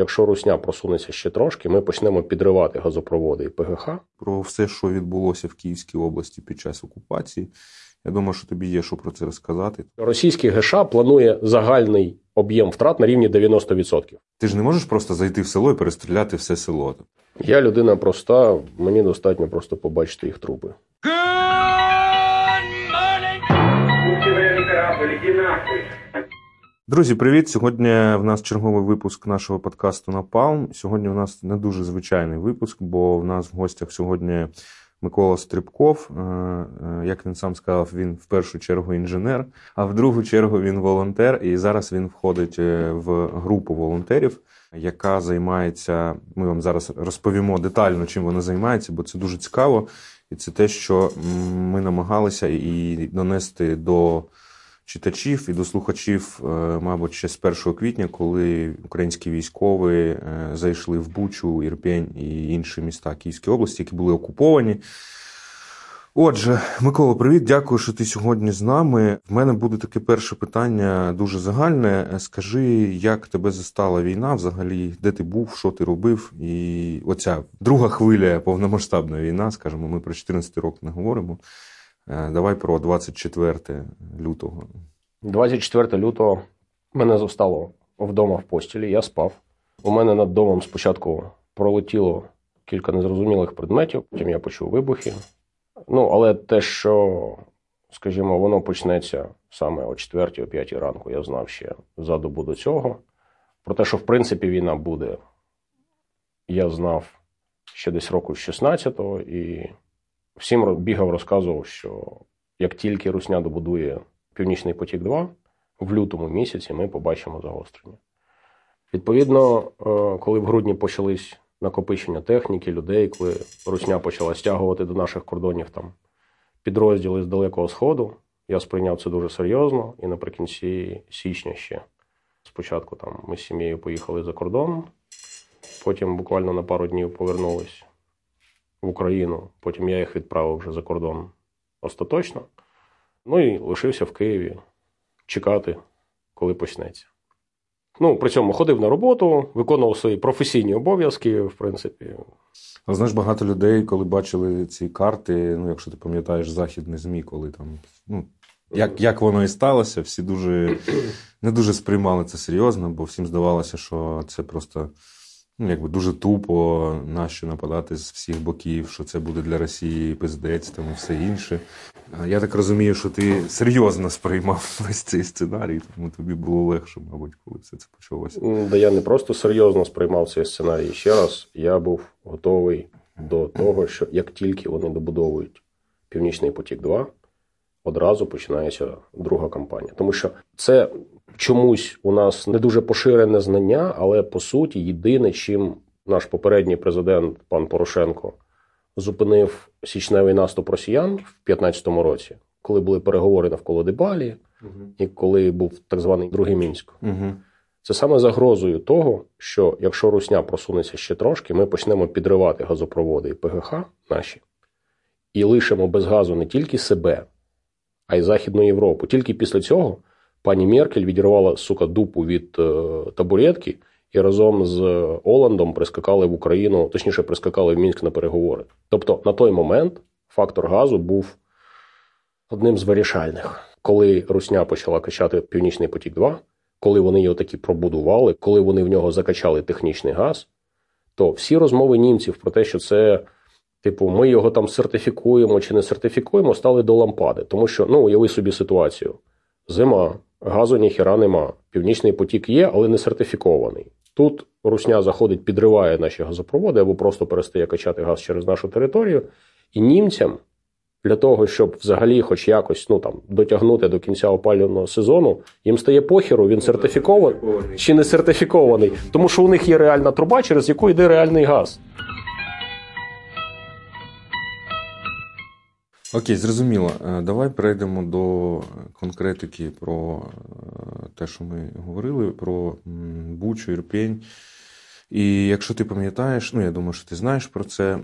якщо Русня просунеться ще трошки, ми почнемо підривати газопроводи і ПГХ. Про все, що відбулося в Київській області під час окупації. Я думаю, що тобі є що про це розказати. Російський ГШ планує загальний об'єм втрат на рівні 90%. Ти ж не можеш просто зайти в село і перестріляти все село. Я людина проста, мені достатньо просто побачити їх трупи. Друзі, привіт! Сьогодні в нас черговий випуск нашого подкасту Напалм. Сьогодні у нас не дуже звичайний випуск, бо в нас в гостях сьогодні Микола Стрибков. Е, е, Як він сам сказав, він в першу чергу інженер, а в другу чергу він волонтер. І зараз він входить е, в групу волонтерів, яка займається. Ми вам зараз розповімо детально, чим вона займається, бо це дуже цікаво. І це те, що ми намагалися і донести до читачів і до слухачів, е, мабуть, ще з 1 квітня, коли українські військові е, зайшли в Бучу, Ірпень і інші міста Київської області, які були окуповані. Отже, Микола, привіт, дякую, що ти сьогодні з нами. В мене буде таке перше питання дуже загальне. Скажи, як тебе застала війна взагалі, де ти був, що ти робив? І оця друга хвиля повномасштабна війна, скажімо, ми про 14 років не говоримо. Е, Давай про 24 лютого. 24 лютого мене застало вдома в постілі, я спав. У мене над домом спочатку пролетіло кілька незрозумілих предметів, потім я почув вибухи. Ну, але те, що, скажімо, воно почнеться саме о 4 о 5 ранку, я знав ще за добу до цього. Про те, що в принципі війна буде, я знав ще десь року з 16-го, і всім бігав, розказував, що як тільки Русня добудує Північний потік 2 в лютому місяці ми побачимо загострення. Відповідно, е, коли в грудні почались накопичення техніки, людей, коли Русня почала стягувати до наших кордонів там підрозділи з Далекого Сходу, я сприйняв це дуже серйозно. І наприкінці січня ще спочатку там ми з сім'єю поїхали за кордон, потім буквально на пару днів повернулись в Україну. Потім я їх відправив вже за кордон остаточно. Ну і лишився в Києві чекати, коли почнеться. Ну, при цьому ходив на роботу, виконував свої професійні обов'язки, в принципі. Але знаєш, багато людей, коли бачили ці карти, ну, якщо ти пам'ятаєш західні ЗМІ, коли там, ну, як, як воно і сталося, всі дуже не дуже сприймали це серйозно, бо всім здавалося, що це просто ну, якби дуже тупо нащо нападати з всіх боків, що це буде для Росії пиздець там і все інше. Я так розумію, що ти серйозно сприймав весь цей сценарій, тому тобі було легше, мабуть, коли все це почалося. Да я не просто серйозно сприймав цей сценарій. Ще раз, я був готовий до того, що як тільки вони добудовують Північний потік 2, одразу починається друга кампанія. Тому що це чомусь у нас не дуже поширене знання, але по суті єдине, чим наш попередній президент пан Порошенко зупинив січневий наступ росіян в 2015 році, коли були переговори навколо Дебалі, і коли був так званий другий мінськ. Угу. Це саме загрозою того, що якщо Русня просунеться ще трошки, ми почнемо підривати газопроводи і ПГХ наші і лишимо без газу не тільки себе, а й Західну Європу. Тільки після цього пані Меркель відірвала сука дупу від е, табуретки і разом з Оландом прискакали в Україну, точніше, прискакали в Мінськ на переговори. Тобто на той момент фактор газу був одним з вирішальних. Коли Русня почала качати Північний потік 2 коли вони його таки пробудували, коли вони в нього закачали технічний газ, то всі розмови німців про те, що це, типу, ми його там сертифікуємо чи не сертифікуємо, стали до лампади. Тому що, ну, уяви собі ситуацію: зима, газу ніхіра нема. Північний потік є, але не сертифікований. Тут Русня заходить, підриває наші газопроводи або просто перестає качати газ через нашу територію. І німцям для того, щоб взагалі, хоч якось ну там дотягнути до кінця опалювального сезону, їм стає похеру, він сертифікований чи не сертифікований, тому що у них є реальна труба, через яку йде реальний газ. Окей, зрозуміло. Е, Давай перейдемо до конкретики про е, те, що ми говорили, про Бучу, Ірпень. І якщо ти пам'ятаєш, ну я думаю, що ти знаєш про це.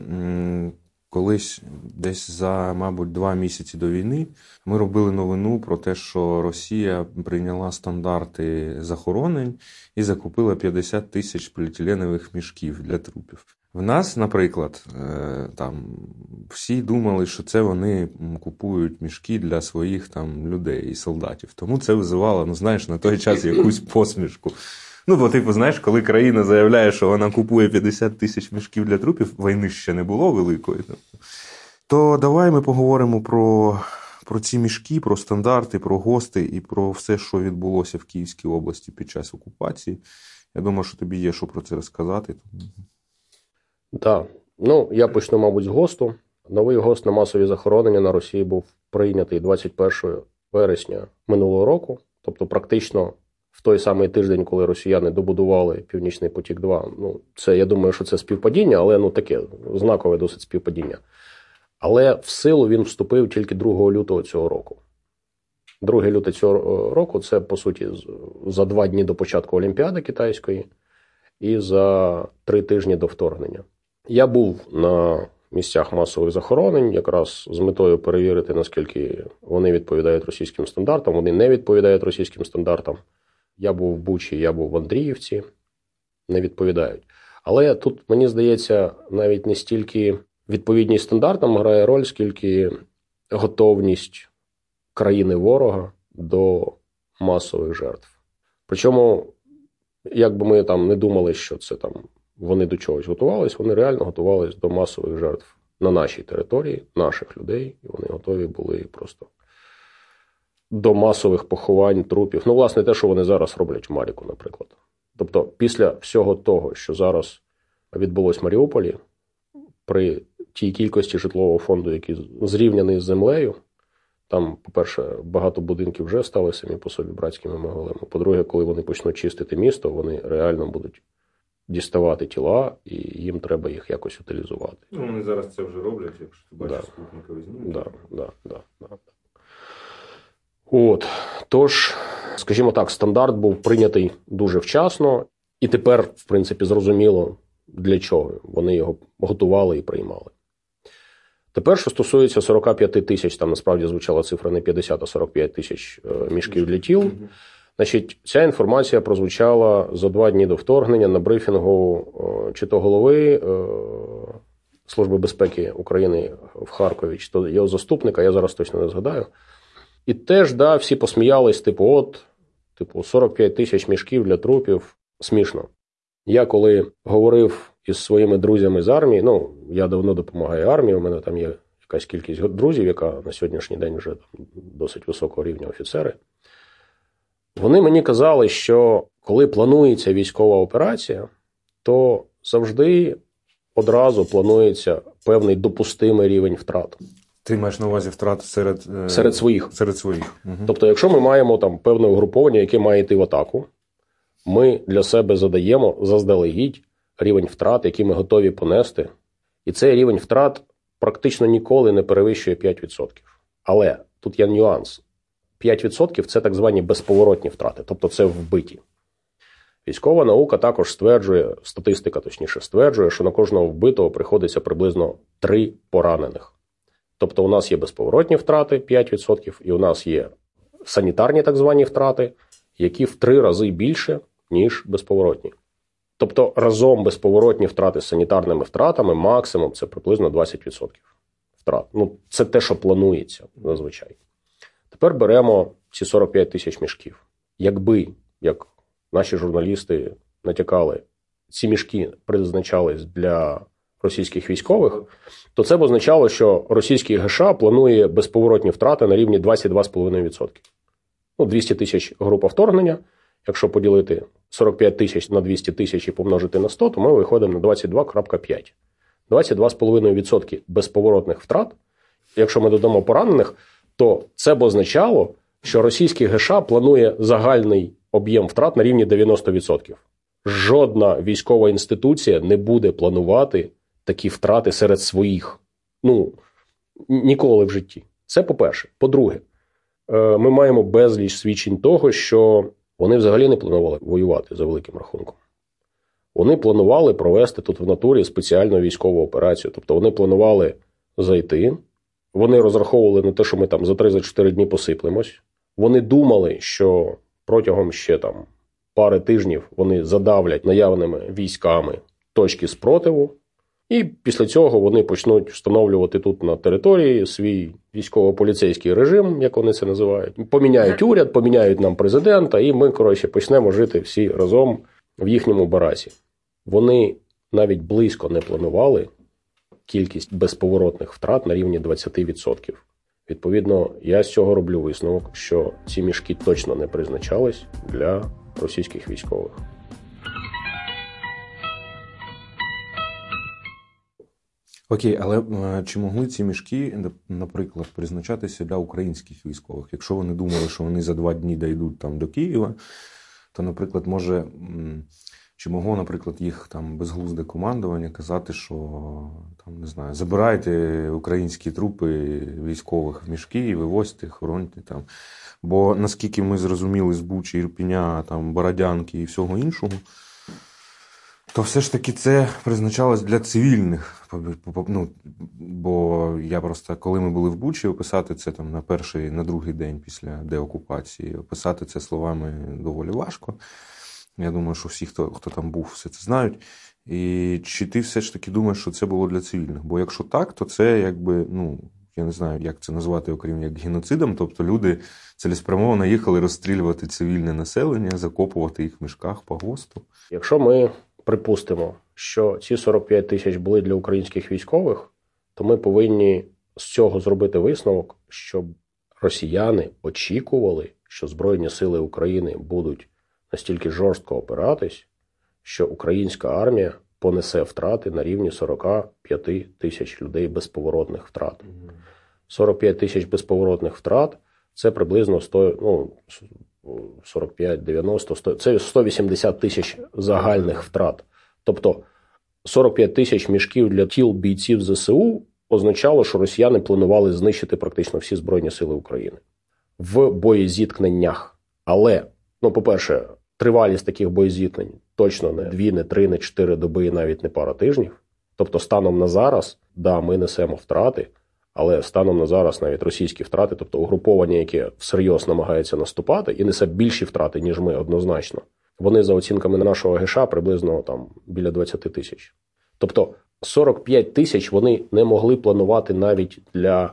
колись десь за, мабуть, два місяці до війни ми робили новину про те, що Росія прийняла стандарти захоронень і закупила 50 тисяч поліетиленових мішків для трупів. В нас, наприклад, е, там всі думали, що це вони купують мішки для своїх там людей і солдатів. Тому це визивало, ну знаєш, на той час якусь посмішку. Ну, бо, типу, знаєш, коли країна заявляє, що вона купує 50 тисяч мішків для трупів, війни ще не було великої. То давай ми поговоримо про про ці мішки, про стандарти, про гости і про все, що відбулося в Київській області під час окупації. Я думаю, що тобі є що про це розказати. Так. Ну, я почну, мабуть, з ГОСТу. Новий ГОСТ на масові захоронення на Росії був прийнятий 21 вересня минулого року, тобто, практично в той самий тиждень, коли росіяни добудували Північний потік. 2 Ну, це я думаю, що це співпадіння, але ну таке знакове досить співпадіння. Але в силу він вступив тільки 2 лютого цього року. 2 лютого цього року це по суті за два дні до початку Олімпіади китайської і за три тижні до вторгнення. Я був на місцях масових захоронень, якраз з метою перевірити, наскільки вони відповідають російським стандартам. Вони не відповідають російським стандартам. Я був в Бучі, я був в Андріївці, не відповідають. Але тут, мені здається, навіть не стільки відповідність стандартам грає роль, скільки готовність країни ворога до масових жертв. Причому, як би ми там не думали, що це там вони до чогось готувались, вони реально готувались до масових жертв на нашій території, наших людей, і вони готові були просто до масових поховань трупів. Ну, власне, те, що вони зараз роблять в Маріку, наприклад. Тобто, після всього того, що зараз відбулось в Маріуполі, при тій кількості житлового фонду, який зрівняний з землею, там, по-перше, багато будинків вже стали самі по собі братськими могилами. По-друге, коли вони почнуть чистити місто, вони реально будуть діставати тіла, і їм треба їх якось утилізувати. Ну, Вони зараз це вже роблять, якщо ти бачиш да. спутникові знімки. Да, да, да, да. От тож, скажімо так, стандарт був прийнятий дуже вчасно, і тепер, в принципі, зрозуміло для чого вони його готували і приймали. Тепер, що стосується 45 тисяч, там насправді звучала цифра не 50, а 45 тисяч е, мішків для тіл. Значить, ця інформація прозвучала за два дні до вторгнення на брифінгу е, чи то голови е, Служби безпеки України в Харкові, чи то його заступника, я зараз точно не згадаю. І теж, да, всі посміялись, типу, от, типу, 45 тисяч мішків для трупів. Смішно. Я коли говорив із своїми друзями з армії, ну, я давно допомагаю армії, у мене там є якась кількість друзів, яка на сьогоднішній день вже там, досить високого рівня офіцери. Вони мені казали, що коли планується військова операція, то завжди одразу планується певний допустимий рівень втрат. Ти маєш на увазі втрат серед е, серед своїх. Серед своїх. Угу. Тобто, якщо ми маємо там певне угруповання, яке має йти в атаку, ми для себе задаємо заздалегідь рівень втрат, який ми готові понести. І цей рівень втрат практично ніколи не перевищує 5%. Але тут є нюанс: 5% це так звані безповоротні втрати, тобто це вбиті. Військова наука також стверджує, статистика точніше стверджує, що на кожного вбитого приходиться приблизно 3 поранених. Тобто, у нас є безповоротні втрати 5%, і у нас є санітарні так звані втрати, які в три рази більше, ніж безповоротні. Тобто разом безповоротні втрати з санітарними втратами максимум це приблизно 20% втрат. Ну, Це те, що планується зазвичай. Тепер беремо ці 45 тисяч мішків. Якби, як наші журналісти натякали, ці мішки призначались для російських військових, то це б означало, що російський ГШ планує безповоротні втрати на рівні 22,5%. Ну, 200 тисяч група вторгнення. Якщо поділити 45 тисяч на 200 тисяч і помножити на 100, то ми виходимо на 22,5. 22,5% безповоротних втрат. Якщо ми додамо поранених, то це б означало, що російський ГШ планує загальний об'єм втрат на рівні 90%. Жодна військова інституція не буде планувати такі втрати серед своїх. Ну, ніколи в житті. Це по-перше. По-друге, е, ми маємо безліч свідчень того, що вони взагалі не планували воювати за великим рахунком. Вони планували провести тут в натурі спеціальну військову операцію. Тобто вони планували зайти. Вони розраховували на те, що ми там за 3-4 дні посиплемось. Вони думали, що протягом ще там пари тижнів вони задавлять наявними військами точки спротиву, і після цього вони почнуть встановлювати тут на території свій військово-поліцейський режим, як вони це називають. Поміняють уряд, поміняють нам президента, і ми, коротше, почнемо жити всі разом в їхньому барасі. Вони навіть близько не планували кількість безповоротних втрат на рівні 20%. Відповідно, я з цього роблю висновок, що ці мішки точно не призначались для російських військових. Окей, але е, чи могли ці мішки, наприклад, призначатися для українських військових? Якщо вони думали, що вони за два дні дійдуть там до Києва, то, наприклад, може. Чи могло, наприклад, їх там безглузде командування казати, що там не знаю, забирайте українські трупи військових в мішки і вивозьте, хороньте там. Бо наскільки ми зрозуміли з Бучі, Ірпіня, там, Бородянки і всього іншого, то все ж таки це призначалось для цивільних. Ну, Бо я просто, коли ми були в Бучі, описати це там на перший, на другий день після деокупації, описати це словами доволі важко. Я думаю, що всі, хто хто там був, все це знають. І чи ти все ж таки думаєш, що це було для цивільних? Бо якщо так, то це якби, ну, я не знаю, як це назвати, окрім як геноцидом. Тобто люди цілеспрямовано їхали розстрілювати цивільне населення, закопувати їх в мішках по ГОСТу. Якщо ми припустимо, що ці 45 тисяч були для українських військових, то ми повинні з цього зробити висновок, щоб росіяни очікували, що Збройні Сили України будуть настільки жорстко опиратись, що українська армія понесе втрати на рівні 45 тисяч людей безповоротних втрат. 45 тисяч безповоротних втрат це приблизно 100, ну, 45, 90, 100, це 180 тисяч загальних втрат. Тобто 45 тисяч мішків для тіл бійців ЗСУ означало, що росіяни планували знищити практично всі Збройні Сили України в боєзіткненнях. Але, ну, по-перше, тривалість таких боєзіткнень точно не дві, не три, не чотири доби, і навіть не пара тижнів. Тобто, станом на зараз, да, ми несемо втрати. Але станом на зараз навіть російські втрати, тобто угруповання, яке всерйоз намагається наступати, і несе більші втрати, ніж ми однозначно. Вони за оцінками нашого ГШ приблизно там біля 20 тисяч. Тобто 45 тисяч вони не могли планувати навіть для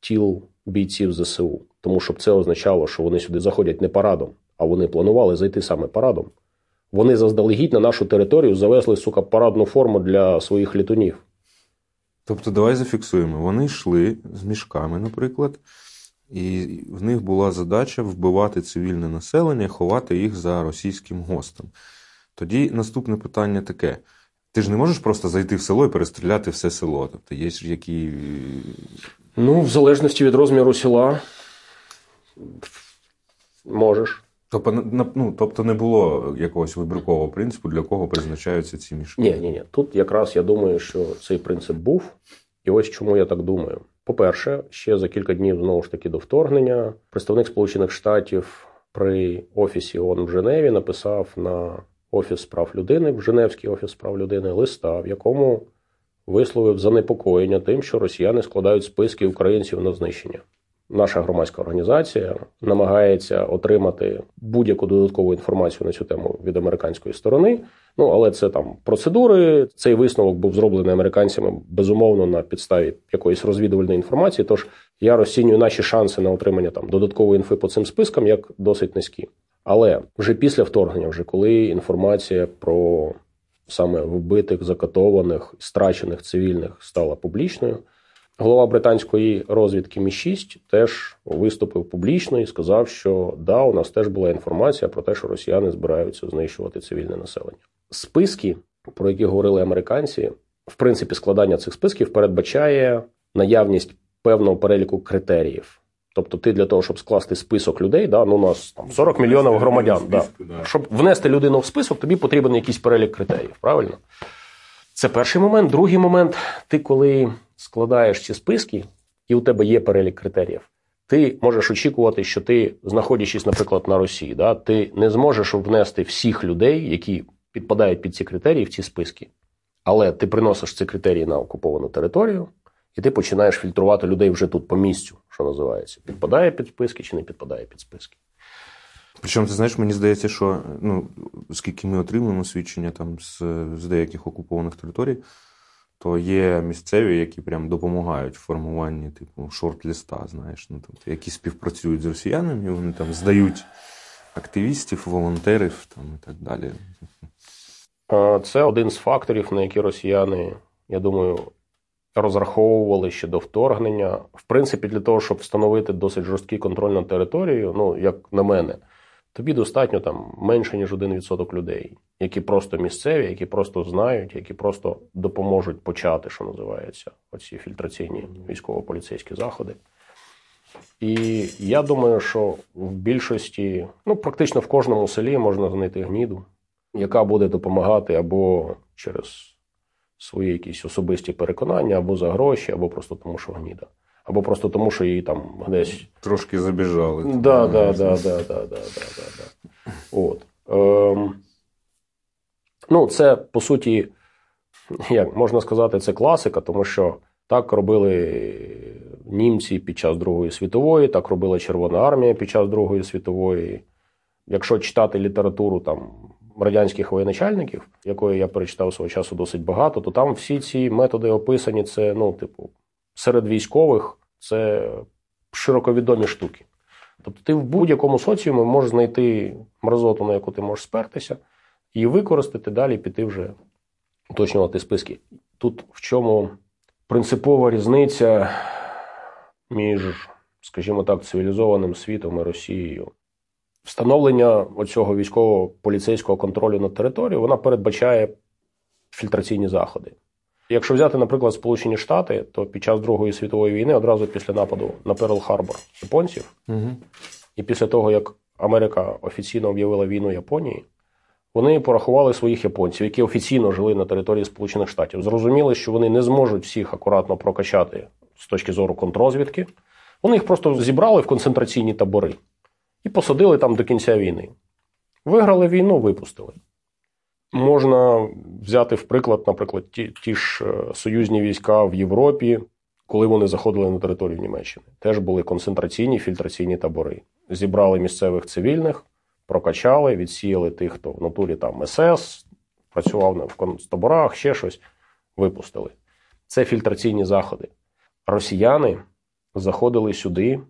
тіл бійців ЗСУ, тому що це означало, що вони сюди заходять не парадом, а вони планували зайти саме парадом. Вони заздалегідь на нашу територію завезли сука парадну форму для своїх літунів. Тобто, давай зафіксуємо. Вони йшли з мішками, наприклад, і в них була задача вбивати цивільне населення, ховати їх за російським гостем. Тоді наступне питання таке: ти ж не можеш просто зайти в село і перестріляти все село. Тобто є ж які. Ну, в залежності від розміру села, можеш. Тобто, ну, тобто не було якогось вибіркового принципу, для кого призначаються ці мішки? Ні, ні, ні. Тут якраз я думаю, що цей принцип був. І ось чому я так думаю. По-перше, ще за кілька днів знову ж таки до вторгнення представник Сполучених Штатів при офісі ООН в Женеві написав на Офіс прав людини, в Женевський офіс прав людини листа, в якому висловив занепокоєння тим, що росіяни складають списки українців на знищення наша громадська організація намагається отримати будь-яку додаткову інформацію на цю тему від американської сторони. Ну але це там процедури. Цей висновок був зроблений американцями безумовно на підставі якоїсь розвідувальної інформації. Тож я розцінюю наші шанси на отримання там додаткової інфи по цим спискам як досить низькі. Але вже після вторгнення, вже коли інформація про саме вбитих, закатованих, страчених цивільних стала публічною. Голова британської розвідки Мі 6 теж виступив публічно і сказав, що да, у нас теж була інформація про те, що росіяни збираються знищувати цивільне населення. Списки, про які говорили американці, в принципі, складання цих списків передбачає наявність певного переліку критеріїв. Тобто, ти для того, щоб скласти список людей, да, ну у нас там 40 мільйонів громадян. Да, Щоб внести людину в список, тобі потрібен якийсь перелік критеріїв. Правильно? Це перший момент. Другий момент, ти коли складаєш ці списки, і у тебе є перелік критеріїв, ти можеш очікувати, що ти, знаходячись, наприклад, на Росії, да, ти не зможеш внести всіх людей, які підпадають під ці критерії в ці списки. Але ти приносиш ці критерії на окуповану територію, І ти починаєш фільтрувати людей вже тут по місцю, що називається. Підпадає під списки чи не підпадає під списки. Причому, ти знаєш, мені здається, що ну, оскільки ми отримуємо свідчення там з, з деяких окупованих територій, то є місцеві, які прям допомагають в формуванні типу шорт-ліста, знаєш, ну, тобто, які співпрацюють з росіянами, вони там здають активістів, волонтерів там, і так далі. Е, Це один з факторів, на які росіяни, я думаю, розраховували ще до вторгнення. В принципі, для того, щоб встановити досить жорсткий контроль над територією, ну, як на мене, тобі достатньо там менше, ніж 1% людей, які просто місцеві, які просто знають, які просто допоможуть почати, що називається, оці фільтраційні військово-поліцейські заходи. І я думаю, що в більшості, ну практично в кожному селі можна знайти гніду, яка буде допомагати або через свої якісь особисті переконання, або за гроші, або просто тому, що гніда, або просто тому, що її там десь. Трошки забіжали. Да, да, да, да, да, да, да, да. От. Ем... Ну, це по суті, як можна сказати, це класика, тому що так робили німці під час Другої світової, так робила Червона армія під час Другої світової. Якщо читати літературу там радянських воєначальників, якої я перечитав свого часу досить багато, то там всі ці методи описані, це ну, типу, серед військових це широковідомі штуки. Тобто ти в будь-якому соціумі можеш знайти мразоту, на яку ти можеш спертися, і використати далі, піти вже уточнювати списки. Тут в чому принципова різниця між, скажімо так, цивілізованим світом і Росією. Встановлення оцього військово-поліцейського контролю над територією вона передбачає фільтраційні заходи. Якщо взяти, наприклад, Сполучені Штати, то під час Другої світової війни, одразу після нападу на Перл-Харбор японців, Угу. і після того, як Америка офіційно об'явила війну Японії, вони порахували своїх японців, які офіційно жили на території Сполучених Штатів. Зрозуміли, що вони не зможуть всіх акуратно прокачати з точки зору контрозвідки. Вони їх просто зібрали в концентраційні табори і посадили там до кінця війни. Виграли війну, випустили. Можна взяти в приклад, наприклад, ті, ті ж е, союзні війська в Європі, коли вони заходили на територію Німеччини. Теж були концентраційні фільтраційні табори. Зібрали місцевих цивільних, прокачали, відсіяли тих, хто в натурі там СС, працював в концтаборах, ще щось, випустили. Це фільтраційні заходи. Росіяни заходили сюди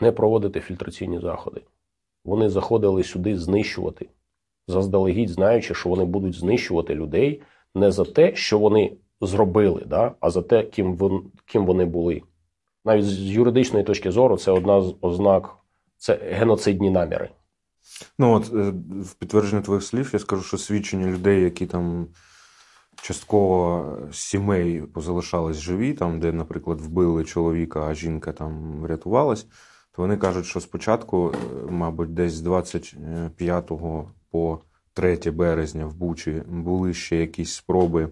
не проводити фільтраційні заходи. Вони заходили сюди знищувати, заздалегідь знаючи, що вони будуть знищувати людей не за те, що вони зробили, да, а за те, ким, вон, ким вони були. Навіть з юридичної точки зору, це одна з ознак, це геноцидні наміри. Ну, от е, в підтвердження твоїх слів, я скажу, що свідчення людей, які там частково сімей позалишались живі, там, де, наприклад, вбили чоловіка, а жінка там врятувалась, то вони кажуть, що спочатку, е, мабуть, десь з 25 по 3 березня в Бучі були ще якісь спроби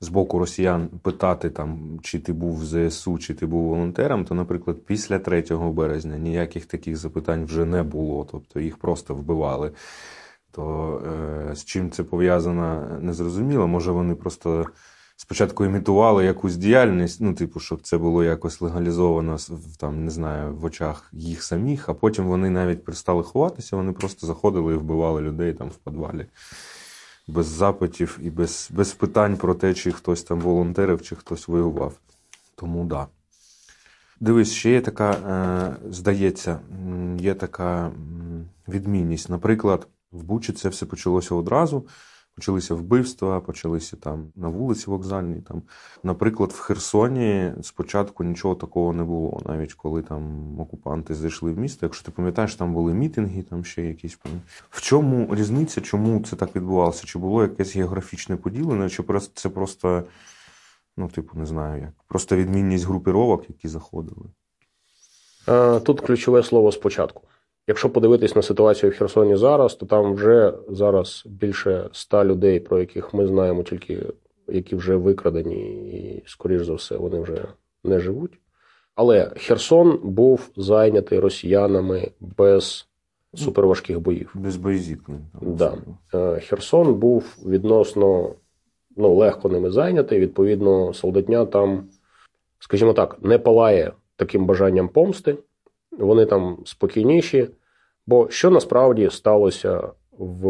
з боку росіян питати, там, чи ти був в ЗСУ, чи ти був волонтером, то, наприклад, після 3 березня ніяких таких запитань вже не було, тобто їх просто вбивали. То е, з чим це пов'язано, незрозуміло. Може, вони просто спочатку імітували якусь діяльність, ну, типу, щоб це було якось легалізовано там, не знаю, в очах їх самих, а потім вони навіть перестали ховатися, вони просто заходили і вбивали людей там в підвалі. Без запитів і без, без питань про те, чи хтось там волонтерив, чи хтось воював. Тому. Да. Дивись, ще є така, е, здається, є така відмінність. Наприклад, в Бучі це все почалося одразу. Почалися вбивства, почалися там на вулиці вокзальній. Там, наприклад, в Херсоні спочатку нічого такого не було, навіть коли там окупанти зайшли в місто. Якщо ти пам'ятаєш, там були мітинги, там ще якісь. В чому різниця, чому це так відбувалося? Чи було якесь географічне поділення, чи просто це просто, ну, типу, не знаю як, просто відмінність групіровок, які заходили? Тут ключове слово спочатку. Якщо подивитись на ситуацію в Херсоні зараз, то там вже зараз більше ста людей, про яких ми знаємо, тільки які вже викрадені, і, скоріш за все, вони вже не живуть. Але Херсон був зайнятий росіянами без суперважких боїв. Без боєзіткнень. Да. Херсон був відносно ну, легко ними зайнятий. Відповідно, солдатня там скажімо так, не палає таким бажанням помсти, вони там спокійніші. Бо що насправді сталося в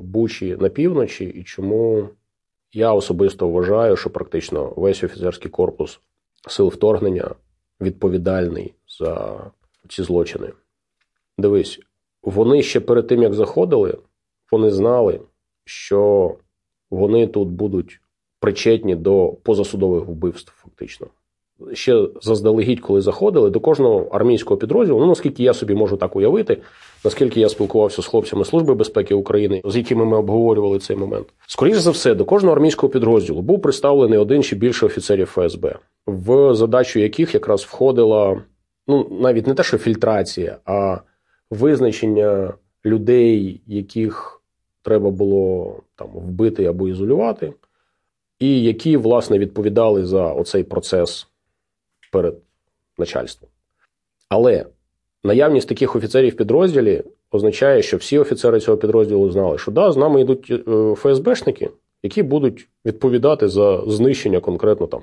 Бучі на півночі, і чому я особисто вважаю, що практично весь офіцерський корпус сил вторгнення відповідальний за ці злочини. Дивись, вони ще перед тим, як заходили, вони знали, що вони тут будуть причетні до позасудових вбивств, фактично. Ще заздалегідь, коли заходили, до кожного армійського підрозділу, ну наскільки я собі можу так уявити, наскільки я спілкувався з хлопцями Служби безпеки України, з якими ми обговорювали цей момент. Скоріше за все, до кожного армійського підрозділу був представлений один чи більше офіцерів ФСБ, в задачу яких якраз входила ну навіть не те, що фільтрація, а визначення людей, яких треба було там вбити або ізолювати, і які власне відповідали за оцей процес перед начальством. Але наявність таких офіцерів підрозділі означає, що всі офіцери цього підрозділу знали, що да, з нами йдуть е, ФСБшники, які будуть відповідати за знищення конкретно там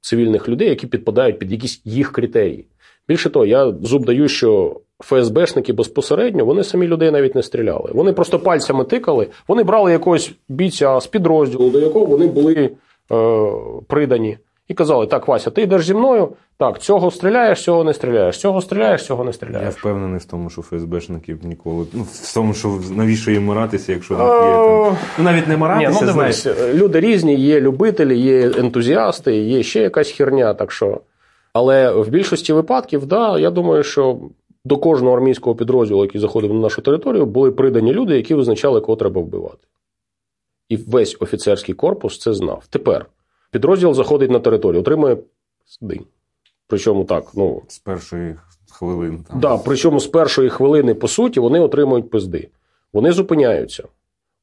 цивільних людей, які підпадають під якісь їх критерії. Більше того, я зуб даю, що ФСБшники безпосередньо вони самі людей навіть не стріляли. Вони просто пальцями тикали, вони брали якогось бійця з підрозділу, до якого вони були е, придані, і казали: Так, Вася, ти йдеш зі мною, так, цього стріляєш, цього не стріляєш, цього стріляєш, цього не стріляєш. Я впевнений в тому, що ФСБшників ніколи. Ну, в тому, що навіщо їм миратися, якщо є там. Е, Ну навіть не Ні, миратися, ну знаєш. люди різні, є любителі, є ентузіасти, є ще якась херня, так що. Але в більшості випадків, да, я думаю, що до кожного армійського підрозділу, який заходив на нашу територію, були придані люди, які визначали, кого треба вбивати. І весь офіцерський корпус це знав. Тепер підрозділ заходить на територію, отримує день. Причому так, ну, З першої хвилини. Там. Да, причому з першої хвилини, по суті, вони отримують пизди. Вони зупиняються.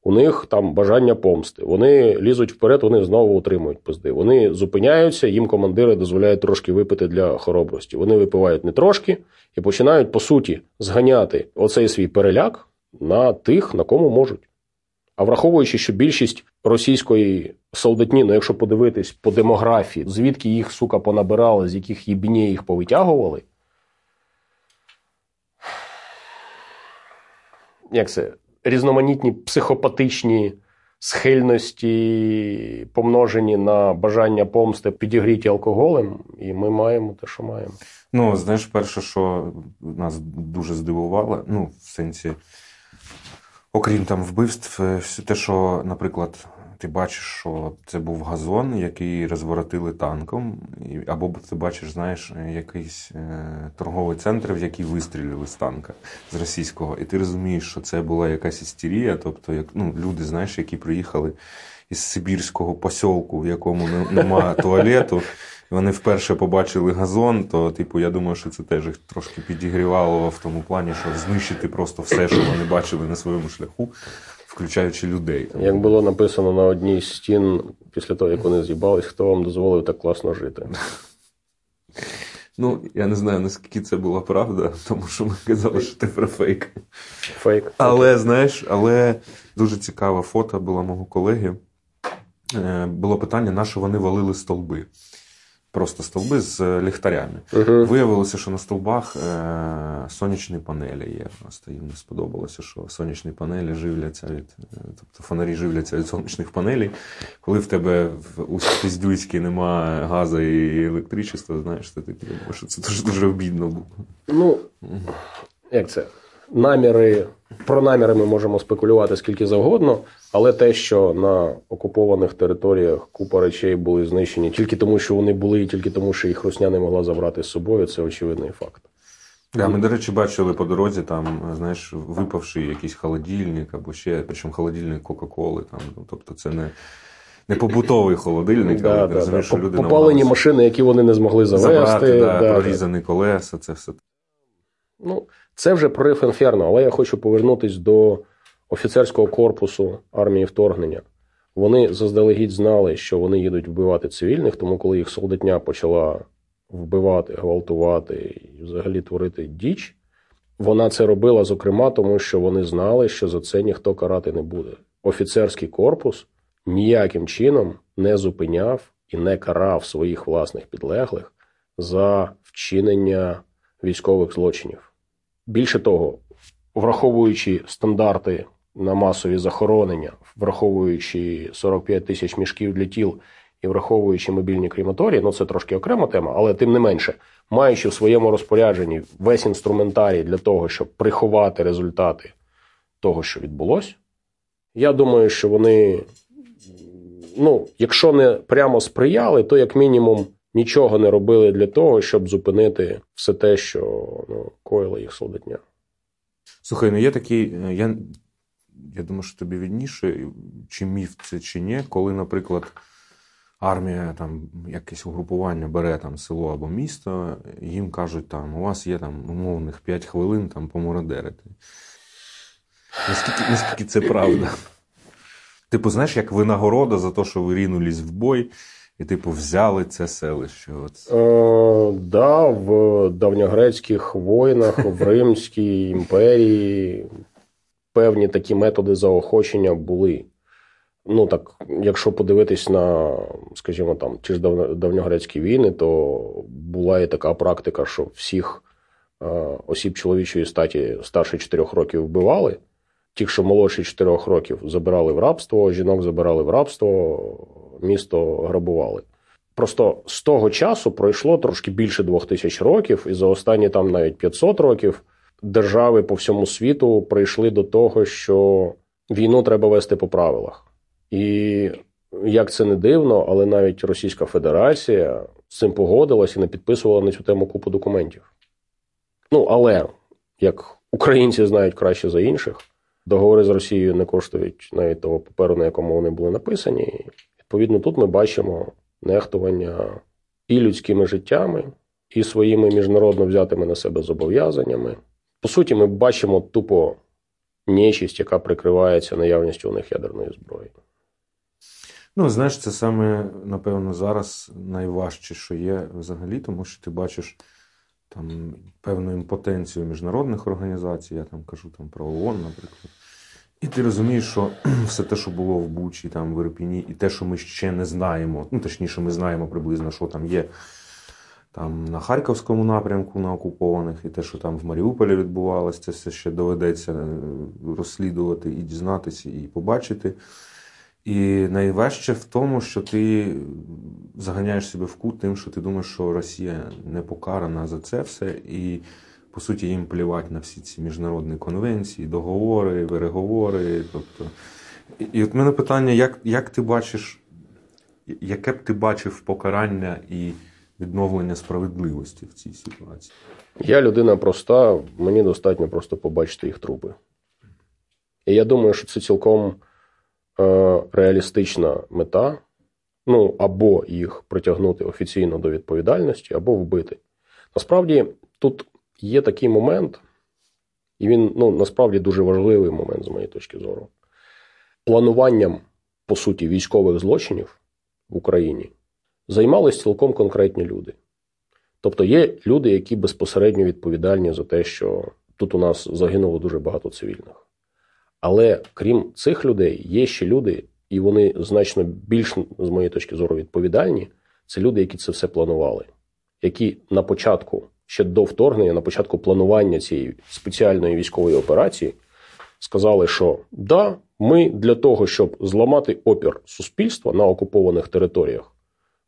У них там бажання помсти. Вони лізуть вперед, вони знову отримують пизди. Вони зупиняються, їм командири дозволяють трошки випити для хоробрості. Вони випивають не трошки і починають, по суті, зганяти оцей свій переляк на тих, на кому можуть. А враховуючи, що більшість російської солдатні, ну якщо подивитись по демографії, звідки їх, сука, понабирали, з яких їбні їх повитягували, як це, різноманітні психопатичні схильності, помножені на бажання помсти, підігріті алкоголем, і ми маємо те, що маємо. Ну, знаєш, перше, що нас дуже здивувало, ну, в сенсі, окрім там вбивств, е, все те, що, наприклад, ти бачиш, що це був газон, який розворотили танком, або ти бачиш, знаєш, якийсь е, торговий центр, в який вистрілили з танка з російського, і ти розумієш, що це була якась істерія, тобто як, ну, люди, знаєш, які приїхали із Сибірського посілку, в якому не- нема туалету. І Вони вперше побачили газон, то, типу, я думаю, що це теж їх трошки підігрівало в тому плані, що знищити просто все, що вони бачили на своєму шляху, включаючи людей. Тому- Як було написано на одній з стін після того, як вони з'їбались, хто вам дозволив так класно жити. Ну, я не знаю, наскільки це була правда, тому що ми казали, що це про фейк. Фейк. Але знаєш, але дуже цікаве фото було мого колеги. Е, Було питання, на що вони валили столби. Просто столби з е, ліхтарями. Угу. Виявилося, що на стовбах е, сонячні панелі є. Просто їм не сподобалося, що сонячні панелі живляться від, е, тобто фонарі живляться від сонячних панелей. Коли в тебе в у Піздюйській нема газу і електричества, знаєш, ти думаєш, що це дуже дуже обідно було. Ну, як це? Наміри, про наміри ми можемо спекулювати скільки завгодно, але те, що на окупованих територіях купа речей були знищені тільки тому, що вони були, і тільки тому, що їх русня не могла забрати з собою, це очевидний факт. Да, ми, до речі, бачили по дорозі там, знаєш, випавший якийсь холодильник або ще, причому холодильник Кока-Коли. Там, ну, тобто це не, не побутовий холодильник, але Да, ти да, розумієш, да. що люди Попалені машини, які вони не змогли завести. забрати, да, да, да. прорізані колеса, це все. Ну, це вже прорив інферно, але я хочу повернутися до офіцерського корпусу армії вторгнення. Вони заздалегідь знали, що вони їдуть вбивати цивільних, тому коли їх солдатня почала вбивати, гвалтувати і взагалі творити діч, вона це робила, зокрема, тому що вони знали, що за це ніхто карати не буде. Офіцерський корпус ніяким чином не зупиняв і не карав своїх власних підлеглих за вчинення військових злочинів. Більше того, враховуючи стандарти на масові захоронення, враховуючи 45 тисяч мішків для тіл і враховуючи мобільні крематорії, ну це трошки окрема тема, але тим не менше, маючи в своєму розпорядженні весь інструментарій для того, щоб приховати результати того, що відбулося, я думаю, що вони, ну, якщо не прямо сприяли, то як мінімум нічого не робили для того, щоб зупинити все те, що ну, коїла їх солдатня. Слухай, ну є такий. е, Я, я думаю, що тобі відніше, чи міф це чи ні, коли, наприклад, армія там якесь угрупування бере там село або місто, їм кажуть, там у вас є там умовних 5 хвилин там помородерити. Наскільки, наскільки це правда? Типу, знаєш, як винагорода за те, що ви рінулись в бой, і, типу, взяли це селище. От. Е, да, в давньогрецьких воїнах, в Римській імперії певні такі методи заохочення були. Ну так, якщо подивитись на, скажімо, там ті ж давньогрецькі війни, то була і така практика, що всіх е, осіб чоловічої статі старше 4 років вбивали. Ті, що молодші 4 років, забирали в рабство, жінок забирали в рабство, місто грабували. Просто з того часу пройшло трошки більше двох тисяч років, і за останні там навіть 500 років держави по всьому світу прийшли до того, що війну треба вести по правилах. І як це не дивно, але навіть Російська Федерація з цим погодилась і не підписувала на цю тему купу документів. Ну, але як українці знають краще за інших, договори з Росією не коштують навіть того паперу, на якому вони були написані. Відповідно, тут ми бачимо нехтування і людськими життями, і своїми міжнародно взятими на себе зобов'язаннями. По суті, ми бачимо тупо нечість, яка прикривається наявністю у них ядерної зброї. Ну, знаєш, це саме, напевно, зараз найважче, що є взагалі, тому що ти бачиш там певну імпотенцію міжнародних організацій, я там кажу там про ООН, наприклад. І ти розумієш, що все те, що було в Бучі, там, в Ірпіні, і те, що ми ще не знаємо, ну точніше, ми знаємо приблизно, що там є там на Харківському напрямку на окупованих, і те, що там в Маріуполі відбувалося, це все ще доведеться е, розслідувати і дізнатися, і побачити. І найважче в тому, що ти заганяєш себе в кут тим, що ти думаєш, що Росія не покарана за це все, і по суті їм плівать на всі ці міжнародні конвенції, договори, переговори. Тобто, і, от мене питання: як, як ти бачиш, яке б ти бачив покарання і відновлення справедливості в цій ситуації? Я людина проста, мені достатньо просто побачити їх трупи. І я думаю, що це цілком е, реалістична мета. Ну, або їх притягнути офіційно до відповідальності, або вбити. Насправді, тут є такий момент, і він ну, насправді дуже важливий момент, з моєї точки зору. Плануванням, по суті, військових злочинів в Україні займались цілком конкретні люди. Тобто є люди, які безпосередньо відповідальні за те, що тут у нас загинуло дуже багато цивільних. Але крім цих людей, є ще люди, і вони значно більш, з моєї точки зору, відповідальні. Це люди, які це все планували, які на початку, ще до вторгнення, на початку планування цієї спеціальної військової операції, сказали, що да, ми для того, щоб зламати опір суспільства на окупованих територіях,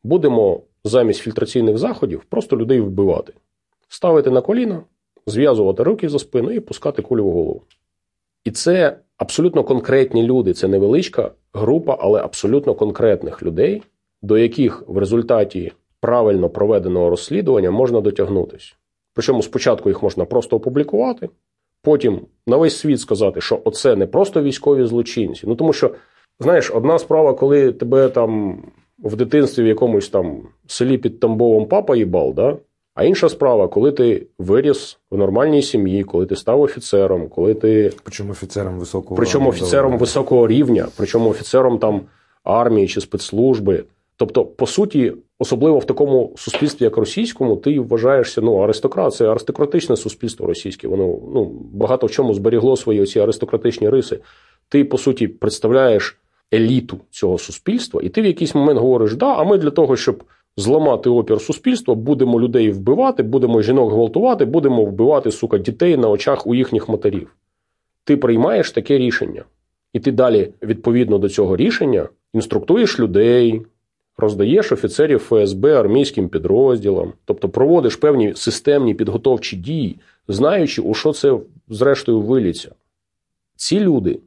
будемо замість фільтраційних заходів просто людей вбивати, ставити на коліна, зв'язувати руки за спину і пускати кулю в голову. І це абсолютно конкретні люди, це невеличка група, але абсолютно конкретних людей, до яких в результаті правильно проведеного розслідування можна дотягнутися. Причому спочатку їх можна просто опублікувати, потім на весь світ сказати, що оце не просто військові злочинці. Ну тому що, знаєш, одна справа, коли тебе там в дитинстві в якомусь там селі під Тамбовом папа їбав, да? а інша справа, коли ти виріс в нормальній сім'ї, коли ти став офіцером, коли ти Причому офіцером високого причому офіцером високого рівня, причому офіцером там армії чи спецслужби. Тобто, по суті, особливо в такому суспільстві, як російському, ти вважаєшся ну, аристократ, аристократичне суспільство російське. Воно ну, багато в чому зберігло свої оці аристократичні риси. Ти, по суті, представляєш еліту цього суспільства, і ти в якийсь момент говориш: да, а ми для того, щоб зламати опір суспільства, будемо людей вбивати, будемо жінок гвалтувати, будемо вбивати сука дітей на очах у їхніх матерів. Ти приймаєш таке рішення, і ти далі, відповідно до цього рішення, інструктуєш людей, роздаєш офіцерів ФСБ армійським підрозділам, тобто проводиш певні системні підготовчі дії, знаючи, у що це зрештою виліться. Ці люди,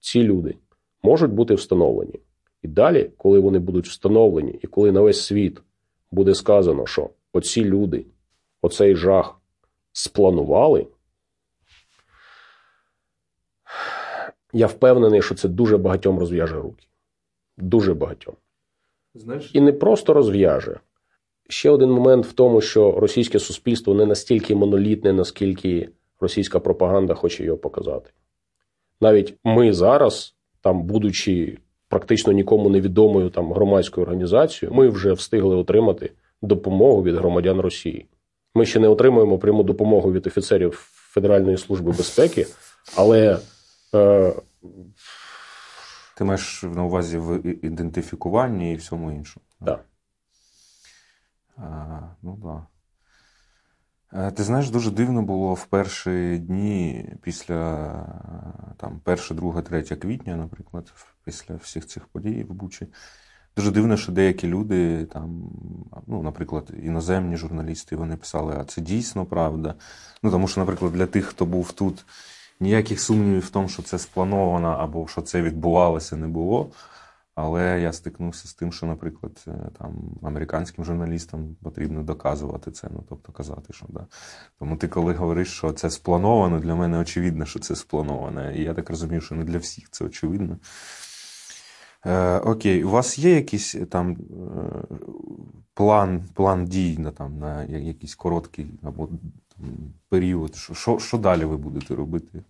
ці люди можуть бути встановлені. І далі, коли вони будуть встановлені, і коли на весь світ буде сказано, що оці люди, оцей жах спланували, я впевнений, що це дуже багатьом розв'яже руки. Дуже багатьом. І не просто розв'яже. Ще один момент в тому, що російське суспільство не настільки монолітне, наскільки російська пропаганда хоче його показати. Навіть ми зараз, там, будучи практично нікому невідомою там громадською організацією, ми вже встигли отримати допомогу від громадян Росії. Ми ще не отримуємо пряму допомогу від офіцерів Федеральної служби безпеки, але е, ти маєш на увазі в ідентифікуванні і всьому іншому. да, А, ну да. Е, Ти знаєш, дуже дивно було в перші дні після е, там, 1, 2, 3 квітня, наприклад, після всіх цих подій в Бучі. Дуже дивно, що деякі люди, там, ну, наприклад, іноземні журналісти, вони писали, а це дійсно правда. Ну, тому що, наприклад, для тих, хто був тут, ніяких сумнівів в тому, що це сплановано або що це відбувалося, не було. Але я стикнувся з тим, що, наприклад, е, там американським журналістам потрібно доказувати це, ну тобто казати, що да. Тому ти, коли говориш, що це сплановано, для мене очевидно, що це сплановано. І я так розумію, що не для всіх це очевидно. Е, окей, у вас є якийсь е, там е, план, план дій на, там, на якийсь короткий або період? Що, що, далі ви будете робити?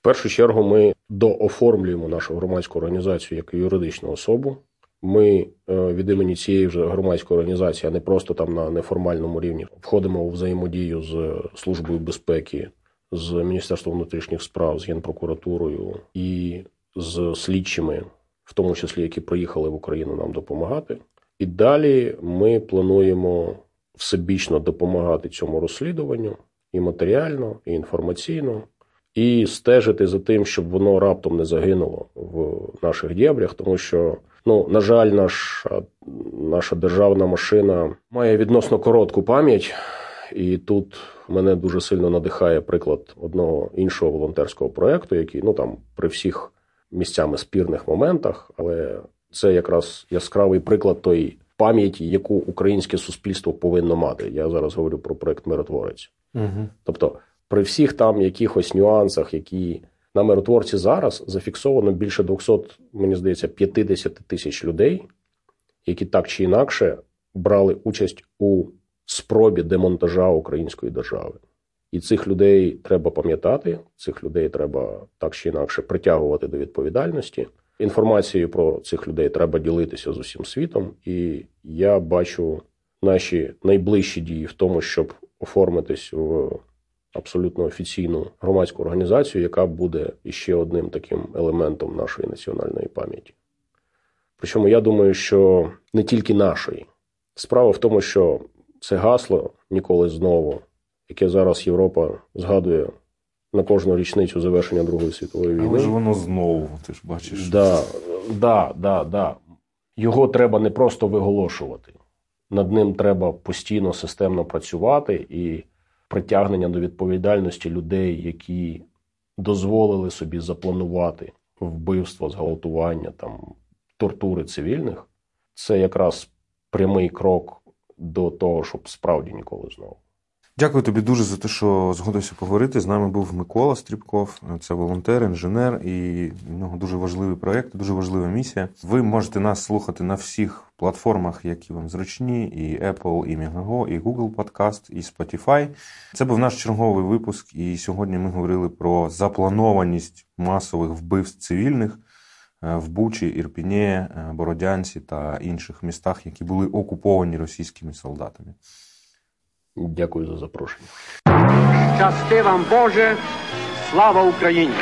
В першу чергу ми дооформлюємо нашу громадську організацію як юридичну особу. Ми е, від імені цієї вже громадської організації, а не просто там на неформальному рівні, входимо у взаємодію з Службою безпеки, з Міністерством внутрішніх справ, з Генпрокуратурою і з слідчими, в тому числі які приїхали в Україну нам допомагати. І далі ми плануємо всебічно допомагати цьому розслідуванню і матеріально, і інформаційно і стежити за тим, щоб воно раптом не загинуло в наших дєбрях, тому що, ну, на жаль, наша, наша державна машина має відносно коротку пам'ять, і тут мене дуже сильно надихає приклад одного іншого волонтерського проекту, який ну там при всіх місцями спірних моментах, але це якраз яскравий приклад тої пам'яті, яку українське суспільство повинно мати. Я зараз говорю про проект Миротворець. Угу. Тобто, при всіх там якихось нюансах, які на миротворці зараз зафіксовано більше 200, мені здається, 50 тисяч людей, які так чи інакше брали участь у спробі демонтажа української держави. І цих людей треба пам'ятати, цих людей треба так чи інакше притягувати до відповідальності. Інформацією про цих людей треба ділитися з усім світом. І я бачу наші найближчі дії в тому, щоб оформитись в абсолютно офіційну громадську організацію, яка буде іще одним таким елементом нашої національної пам'яті. Причому я думаю, що не тільки нашої. Справа в тому, що це гасло ніколи знову, яке зараз Європа згадує на кожну річницю завершення Другої світової війни. Але ж воно знову, ти ж бачиш. Да, да, да, да. Його треба не просто виголошувати. Над ним треба постійно системно працювати і притягнення до відповідальності людей, які дозволили собі запланувати вбивство, зґвалтування, там, тортури цивільних. Це якраз прямий крок до того, щоб справді ніколи знову. Дякую тобі дуже за те, що згодився поговорити. З нами був Микола Стрібков, це волонтер, інженер, і в нього дуже важливий проєкт, дуже важлива місія. Ви можете нас слухати на всіх платформах, які вам зручні: і Apple, і Megago, і Google Podcast, і Spotify. Це був наш черговий випуск, і сьогодні ми говорили про запланованість масових вбивств цивільних е, в Бучі, Ірпіні, е, Бородянці та інших містах, які були окуповані російськими солдатами. Дякую за запрошення. Щасти вам Боже, слава Україні!